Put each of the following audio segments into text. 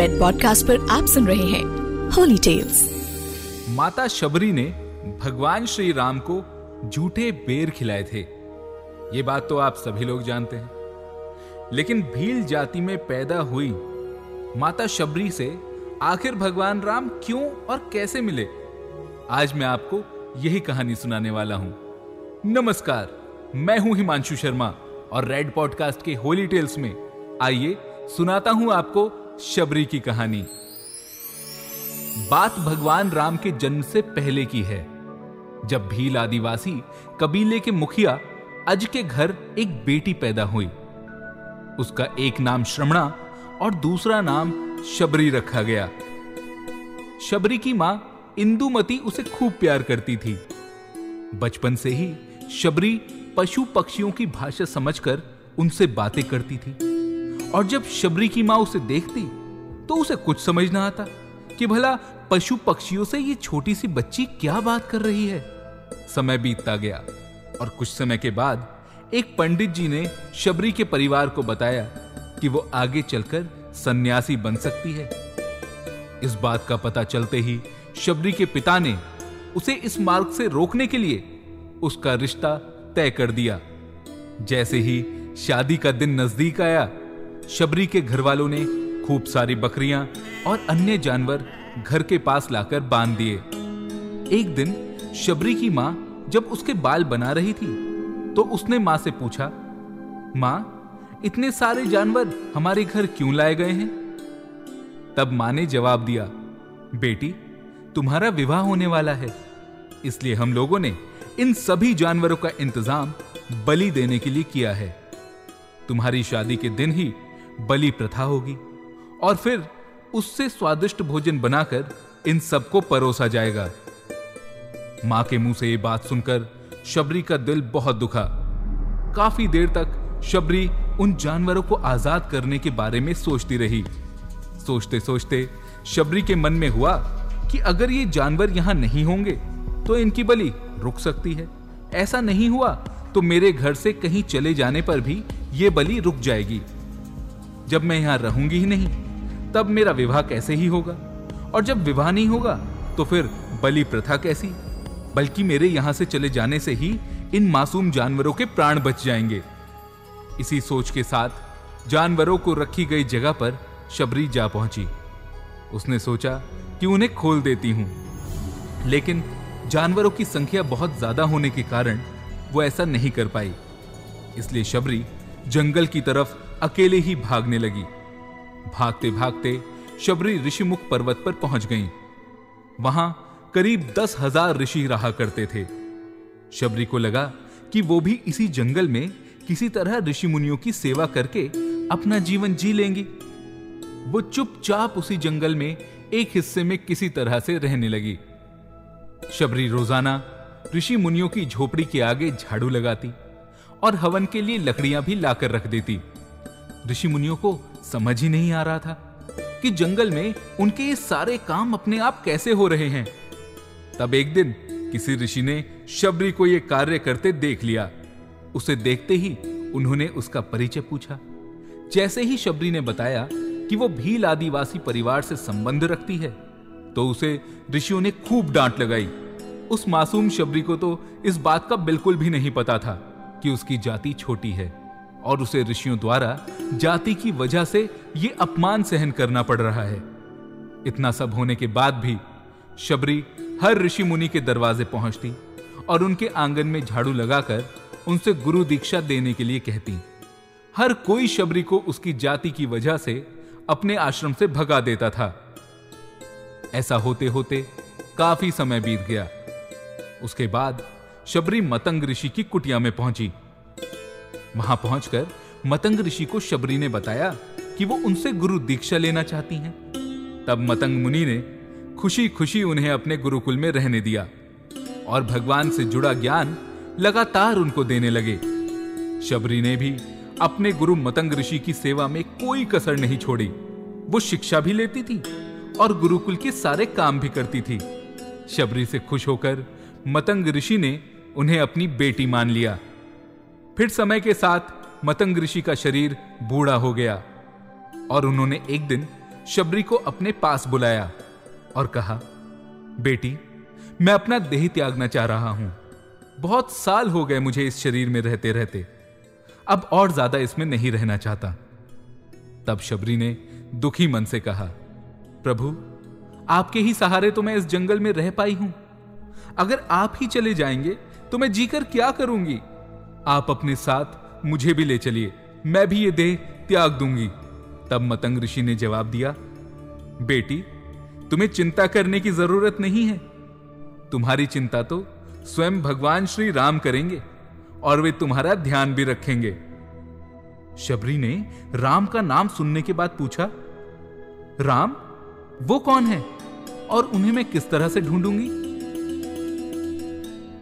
Red podcast पर आप सुन रहे हैं होली टेल्स माता शबरी ने भगवान श्री राम को झूठे बेर खिलाए थे। ये बात तो आप सभी लोग जानते हैं। लेकिन भील जाति में पैदा हुई माता शबरी से आखिर भगवान राम क्यों और कैसे मिले? आज मैं आपको यही कहानी सुनाने वाला हूँ। नमस्कार, मैं हूँ हिमांशु शर्मा और रेड पॉडकास्ट के होली टेल्स में आइए सुनाता हूँ आपको शबरी की कहानी। बात भगवान राम के जन्म से पहले की है। जब भील आदिवासी कबीले के मुखिया अज के घर एक बेटी पैदा हुई। उसका एक नाम श्रमणा और दूसरा नाम शबरी रखा गया। शबरी की माँ इंदुमती उसे खूब प्यार करती थी। बचपन से ही शबरी पशु पक्षियों की भाषा समझकर उनसे बातें करती थी। और जब शबरी की माँ उसे देखती तो उसे कुछ समझ ना आता कि भला पशु पक्षियों से ये छोटी सी बच्ची क्या बात कर रही है। समय बीतता गया और कुछ समय के बाद एक पंडित जी ने शबरी के परिवार को बताया कि वो आगे चलकर सन्यासी बन सकती है। इस बात का पता चलते ही शबरी के पिता ने उसे इस मार्ग से रोकने के लिए उसका रिश्ता तय कर दिया। जैसे ही शादी का दिन नज़दीक आया शबरी के घर वालों ने खूब सारी बकरियाँ और अन्य जानवर घर के पास लाकर बाँध दिए। एक दिन शबरी की माँ जब उसके बाल बना रही थी तो उसने माँ से पूछा, माँ, इतने सारे जानवर हमारे घर क्यों लाए गए हैं? तब माँ ने जवाब दिया, बेटी, तुम्हारा विवाह होने वाला है, इसलिए हम लोगों ने इन सभी जानवरों का इंतज़ाम बलि देने के लिए किया है। तुम्हारी शादी के दिन ही बलि प्रथा होगी और फिर उससे स्वादिष्ट भोजन बनाकर इन सबको परोसा जाएगा। माँ के मुँह से ये बात सुनकर शबरी का दिल बहुत दुखा। काफ़ी देर तक शबरी उन जानवरों को आज़ाद करने के बारे में सोचती रही। सोचते सोचते शबरी के मन में हुआ कि अगर ये जानवर यहाँ नहीं होंगे तो इनकी बलि रुक सकती है। ऐसा नहीं हुआ तो मेरे घर से कहीं चले जाने पर भी ये बलि रुक जाएगी। जब मैं यहाँ रहूँगी ही नहीं, तब मेरा विवाह कैसे ही होगा? और जब विवाह नहीं होगा तो फिर बलि प्रथा कैसी? बल्कि मेरे यहाँ से चले जाने से ही इन मासूम जानवरों के प्राण बच जाएँगे। इसी सोच के साथ जानवरों को रखी गई जगह पर शबरी जा पहुँची। उसने सोचा कि उन्हें खोल देती हूँ। लेकिन जानवरों की संख्या बहुत ज़्यादा होने के कारण वो ऐसा नहीं कर पाई। इसलिए शबरी जंगल की तरफ़ अकेले ही भागने लगी। भागते भागते शबरी ऋषिमुख पर्वत पर पहुँच गई। वहाँ करीब दस हज़ार ऋषि रहा करते थे। शबरी को लगा कि वो भी इसी जंगल में किसी तरह ऋषि मुनियों की सेवा करके अपना जीवन जी लेंगी। वो चुपचाप उसी जंगल में एक हिस्से में किसी तरह से रहने लगी। शबरी रोज़ाना ऋषि मुनियों की झोपड़ी के आगे झाड़ू लगाती और हवन के लिए लकड़ियाँ भी लाकर रख देती। ऋषि मुनियों को समझ ही नहीं आ रहा था कि जंगल में उनके ये सारे काम अपने आप कैसे हो रहे हैं। तब एक दिन किसी ऋषि ने शबरी को यह कार्य करते देख लिया। उसे देखते ही उन्होंने उसका परिचय पूछा। जैसे ही शबरी ने बताया कि वो भील आदिवासी परिवार से संबंध रखती है तो उसे ऋषियों ने खूब डांट लगाई। उस मासूम शबरी को तो इस बात का बिल्कुल भी नहीं पता था कि उसकी जाति छोटी है। और उसे ऋषियों द्वारा जाति की वजह से यह अपमान सहन करना पड़ रहा है। इतना सब होने के बाद भी शबरी हर ऋषि मुनि के दरवाजे पहुँचती और उनके आँगन में झाड़ू लगाकर उनसे गुरु दीक्षा देने के लिए कहती, हर कोई शबरी को उसकी जाति की वजह से अपने आश्रम से भगा देता था। ऐसा होते होते काफ़ी समय बीत गया। उसके बाद शबरी मतंग ऋषि की कुटिया में पहुँची। वहाँ पहुंचकर मतंग ऋषि को शबरी ने बताया कि वो उनसे गुरु दीक्षा लेना चाहती हैं। तब मतंग मुनि ने खुशी खुशी उन्हें अपने गुरुकुल में रहने दिया और भगवान से जुड़ा ज्ञान लगातार उनको देने लगे। शबरी ने भी अपने गुरु मतंग ऋषि की सेवा में कोई कसर नहीं छोड़ी। वो शिक्षा भी लेती थी और गुरुकुल के सारे काम भी करती थी। शबरी से खुश होकर मतंग ऋषि ने उन्हें अपनी बेटी मान लिया। फिर समय के साथ मतंग ऋषि का शरीर बूढ़ा हो गया और उन्होंने एक दिन शबरी को अपने पास बुलाया और कहा, बेटी, मैं अपना देह त्यागना चाह रहा हूँ। बहुत साल हो गए मुझे इस शरीर में रहते रहते। अब और ज़्यादा इसमें नहीं रहना चाहता। तब शबरी ने दुखी मन से कहा, प्रभु, आपके ही सहारे तो मैं इस जंगल में रह पाई हूँ। अगर आप ही चले जाएँगे तो मैं जीकर क्या करूँगी? आप अपने साथ मुझे भी ले चलिए। मैं भी ये देह त्याग दूँगी। तब मतंग ऋषि ने जवाब दिया, बेटी, तुम्हें चिंता करने की ज़रूरत नहीं है। तुम्हारी चिंता तो स्वयं भगवान श्री राम करेंगे और वे तुम्हारा ध्यान भी रखेंगे। शबरी ने राम का नाम सुनने के बाद पूछा, राम, वो कौन है और उन्हें मैं किस तरह से ढूंढूँगी?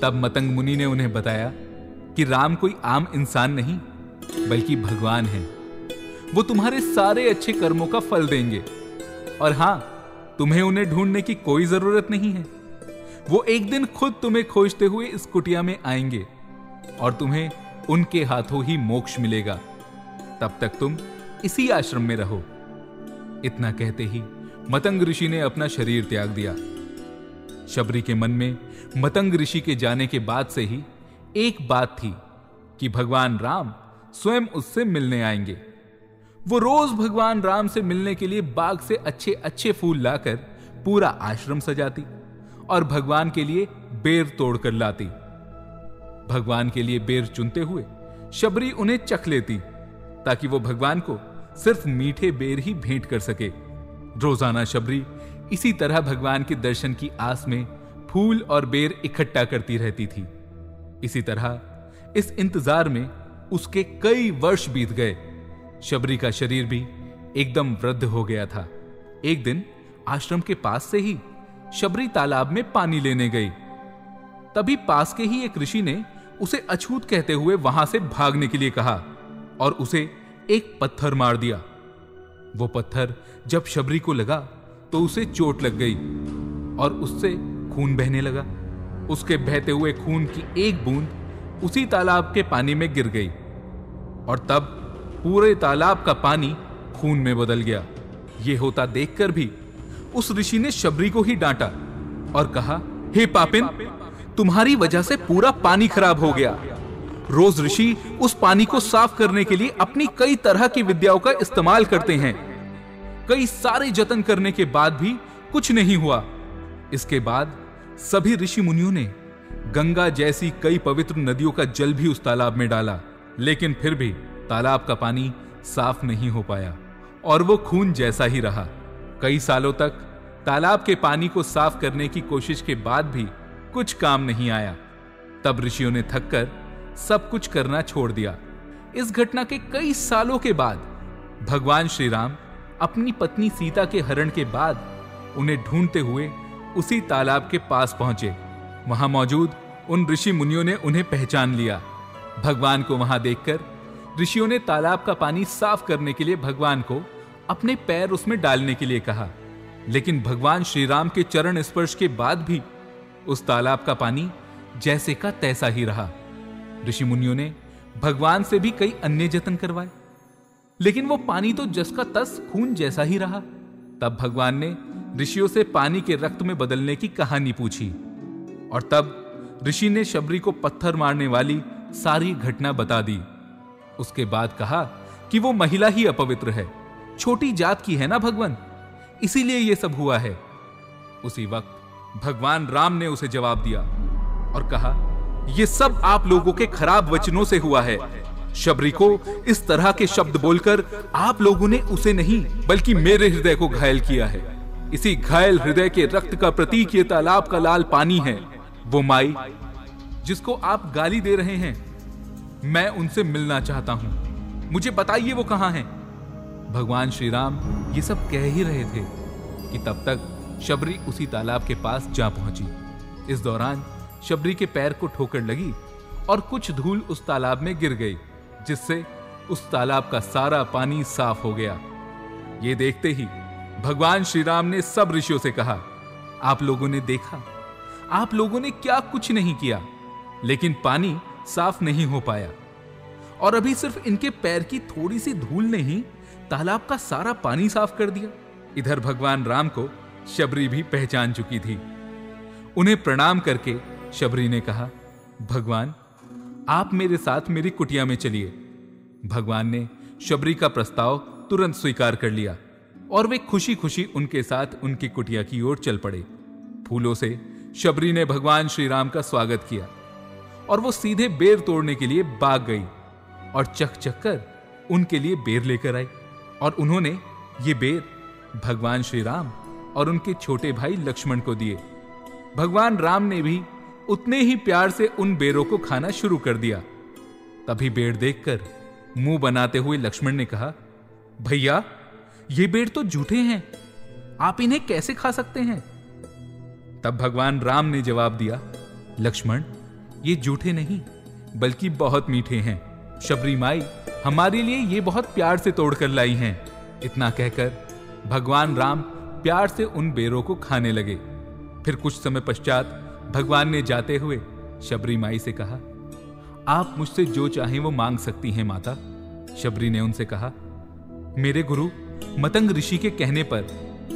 तब मतंग मुनि ने उन्हें बताया कि राम कोई आम इंसान नहीं, बल्कि भगवान है। वो तुम्हारे सारे अच्छे कर्मों का फल देंगे। और हाँ, तुम्हें उन्हें ढूँढने की कोई ज़रूरत नहीं है। वो एक दिन खुद तुम्हें खोजते हुए इस कुटिया में आएँगे, और तुम्हें उनके हाथों ही मोक्ष मिलेगा। तब तक तुम इसी आश्रम में रहो। इतना कहते ही मतंग ऋषि ने अपना शरीर त्याग दिया। शबरी के मन में मतंग ऋषि के जाने के बाद से ही एक बात थी कि भगवान राम स्वयं उससे मिलने आएँगे। वो रोज भगवान राम से मिलने के लिए बाग से अच्छे अच्छे फूल लाकर पूरा आश्रम सजाती और भगवान के लिए बेर तोड़कर लाती। भगवान के लिए बेर चुनते हुए शबरी उन्हें चख लेती ताकि वो भगवान को सिर्फ़ मीठे बेर ही भेंट कर सके। रोज़ाना शबरी इसी तरह भगवान के दर्शन की आस में फूल और बेर इकट्ठा करती रहती थी। इसी तरह इस इंतज़ार में उसके कई वर्ष बीत गए। शबरी का शरीर भी एकदम वृद्ध हो गया था। एक दिन आश्रम के पास से ही शबरी तालाब में पानी लेने गई। तभी पास के ही एक ऋषि ने उसे अछूत कहते हुए वहाँ से भागने के लिए कहा और उसे एक पत्थर मार दिया। वो पत्थर जब शबरी को लगा तो उसे चोट लग गई और उससे खून बहने लगा। उसके बहते हुए खून की एक बूंद उसी तालाब के पानी में गिर गई। और तब पूरे तालाब का पानी खून में बदल गया। ये होता देखकर भी उस ऋषि ने शबरी को ही डांटा और कहा, हे पापिन, तुम्हारी वजह से पूरा पानी खराब हो गया। रोज ऋषि उस पानी को साफ़ करने के लिए अपनी कई तरह की विद्याओं का इस्तेमाल करते हैं। कई सारे जतन करने के बाद भी कुछ नहीं हुआ। इसके बाद सभी ऋषि मुनियों ने गंगा जैसी कई पवित्र नदियों का जल भी उस तालाब में डाला, लेकिन फिर भी तालाब का पानी साफ़ नहीं हो पाया, और वो खून जैसा ही रहा। कई सालों तक तालाब के पानी को साफ़ करने की कोशिश के बाद भी कुछ काम नहीं आया। तब ऋषियों ने थककर सब कुछ करना छोड़ दिया। इस घटना के कई सालों के बाद भगवान श्री राम अपनी पत्नी सीता के हरण के बाद उन्हें ढूंढते हुए उसी तालाब के पास पहुँचे। वहाँ मौजूद उन ऋषि मुनियों ने उन्हें पहचान लिया। भगवान को वहाँ देखकर ऋषियों ने तालाब का पानी साफ़ करने के लिए भगवान को अपने पैर उसमें डालने के लिए कहा। लेकिन भगवान श्री राम के चरण स्पर्श के बाद भी उस तालाब का पानी जैसे का तैसा ही रहा। ऋषि मुनियों ने भगवान से भी कई अन्य जतन करवाए। लेकिन वो पानी तो जस का तस खून जैसा ही रहा। तब भगवान ने ऋषियों से पानी के रक्त में बदलने की कहानी पूछी। और तब ऋषि ने शबरी को पत्थर मारने वाली सारी घटना बता दी। उसके बाद कहा कि वो महिला ही अपवित्र है। छोटी जात की है ना भगवान? इसीलिए ये सब हुआ है। उसी वक्त भगवान राम ने उसे जवाब दिया और कहा यह सब आप लोगों के खराब वचनों से हुआ है। शबरी को इस तरह के शब्द बोलकर आप लोगों ने उसे नहीं, बल्कि मेरे हृदय को घायल किया है। इसी घायल हृदय के रक्त का प्रतीक ये तालाब का लाल पानी है। वो माई, जिसको आप गाली दे रहे हैं, मैं उनसे मिलना चाहता हूँ। मुझे बताइए वो कहाँ है। भगवान श्री राम ये सब कह ही रहे थे कि तब तक शबरी उसी तालाब के पास जा पहुँची। इस दौरान शबरी के पैर को ठोकर लगी और कुछ धूल उस तालाब में गिर गई, जिससे उस तालाब का सारा पानी साफ़ हो गया। ये देखते ही भगवान श्री राम ने सब ऋषियों से कहा, आप लोगों ने देखा, आप लोगों ने क्या कुछ नहीं किया, लेकिन पानी साफ़ नहीं हो पाया। और अभी सिर्फ़ इनके पैर की थोड़ी सी धूल ने ही तालाब का सारा पानी साफ़ कर दिया। इधर भगवान राम को शबरी भी पहचान चुकी थी। उन्हें प्रणाम करके शबरी ने कहा, भगवान, आप मेरे साथ मेरी कुटिया में चलिए। भगवान ने शबरी का प्रस्ताव तुरंत स्वीकार कर लिया। और वे खुशी खुशी उनके साथ उनकी कुटिया की ओर चल पड़े। फूलों से शबरी ने भगवान श्री राम का स्वागत किया और वो सीधे बेर तोड़ने के लिए बाग गई और चक चक कर उनके लिए बेर लेकर आई और उन्होंने ये बेर भगवान श्री राम और उनके छोटे भाई लक्ष्मण को दिए। भगवान राम ने भी उतने ही प्यार से उन बेरों को खाना शुरू कर दिया। तभी बेर देखकर मुँह बनाते हुए लक्ष्मण ने कहा, भैया ये बेर तो झूठे हैं। आप इन्हें कैसे खा सकते हैं? तब भगवान राम ने जवाब दिया, लक्ष्मण, ये झूठे नहीं, बल्कि बहुत मीठे हैं। शबरी माई, हमारे लिए ये बहुत प्यार से तोड़कर लाई हैं। इतना कहकर भगवान राम प्यार से उन बेरों को खाने लगे। फिर कुछ समय पश्चात भगवान ने जाते हुए शबरी माई से कहा, आप मुझसे जो चाहें वो मांग सकती हैं, माता। शबरी ने उनसे कहा, मेरे गुरु मतंग ऋषि के कहने पर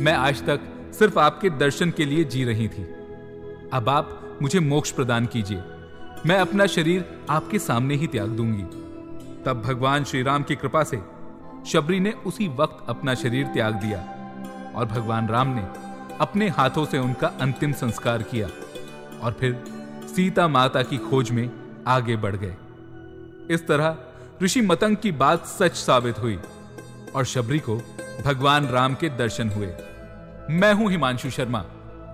मैं आज तक सिर्फ़ आपके दर्शन के लिए जी रही थी। अब आप मुझे मोक्ष प्रदान कीजिए। मैं अपना शरीर आपके सामने ही त्याग दूँगी। तब भगवान श्री राम की कृपा से शबरी ने उसी वक्त अपना शरीर त्याग दिया और भगवान राम ने अपने हाथों से उनका अंतिम संस्कार किया और फिर सीता माता की खोज में आगे बढ़ गए। इस तरह ऋषि मतंग की बात सच साबित हुई। और शबरी को भगवान राम के दर्शन हुए। मैं हूँ हिमांशु शर्मा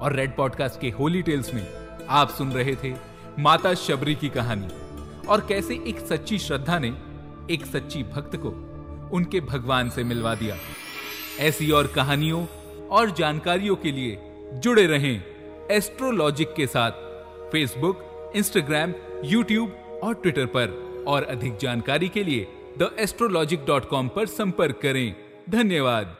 और रेड पॉडकास्ट के होली टेल्स में आप सुन रहे थे माता शबरी की कहानी। और कैसे एक सच्ची श्रद्धा ने एक सच्ची भक्त को उनके भगवान से मिलवा दिया। ऐसी और कहानियों और जानकारियों के लिए जुड़े रहें एस्ट्रोलॉजिक के साथ फेसबुक इंस्टाग्राम यूट्यूब और ट्विटर पर। और अधिक जानकारी के लिए द एस्ट्रोलॉजिक डॉट कॉम पर संपर्क करें। धन्यवाद।